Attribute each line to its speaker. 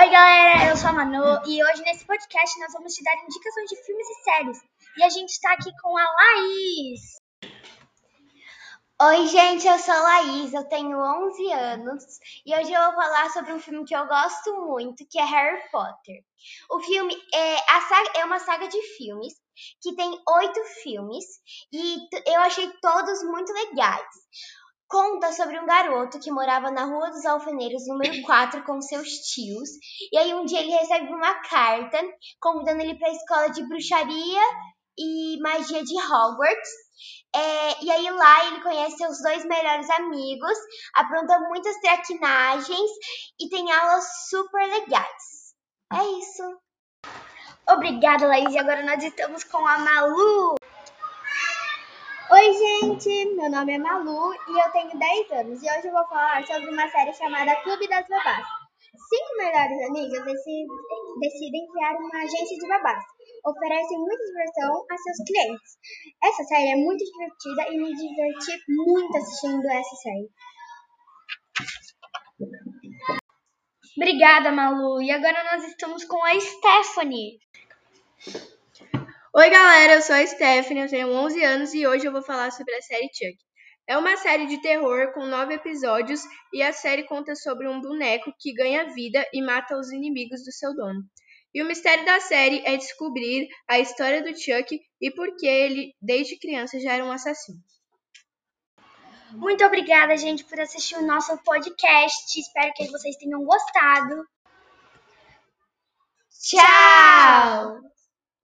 Speaker 1: Oi, galera, eu sou a Manu e hoje nesse podcast nós vamos te dar indicações de filmes e séries. E a gente tá aqui com a Laís.
Speaker 2: Oi, gente, eu sou a Laís, eu tenho 11 anos e hoje eu vou falar sobre um filme que eu gosto muito, que é Harry Potter. O filme é, saga, é uma saga de filmes que tem oito filmes e eu achei todos muito legais. Conta sobre um garoto que morava na Rua dos Alfeneiros, número 4, com seus tios. E aí um dia ele recebe uma carta convidando ele para a escola de bruxaria e magia de Hogwarts. É, e aí lá ele conhece seus dois melhores amigos, apronta muitas traquinagens e tem aulas super legais. É isso.
Speaker 1: Obrigada, Laís. E agora nós estamos com a Malu.
Speaker 3: Gente! Meu nome é Malu e eu tenho 10 anos. E hoje eu vou falar sobre uma série chamada Clube das Babás. Cinco melhores amigas decidem criar uma agência de babás. Oferecem muita diversão a seus clientes. Essa série é muito divertida e me diverti muito assistindo essa série.
Speaker 1: Obrigada, Malu. E agora nós estamos com a Stephanie.
Speaker 4: Oi, galera, eu sou a Stephanie, eu tenho 11 anos e hoje eu vou falar sobre a série Chuck. É uma série de terror com nove episódios e a série conta sobre um boneco que ganha vida e mata os inimigos do seu dono. E o mistério da série é descobrir a história do Chuck e por que ele, desde criança, já era um assassino.
Speaker 1: Muito obrigada, gente, por assistir o nosso podcast. Espero que vocês tenham gostado.
Speaker 2: Tchau!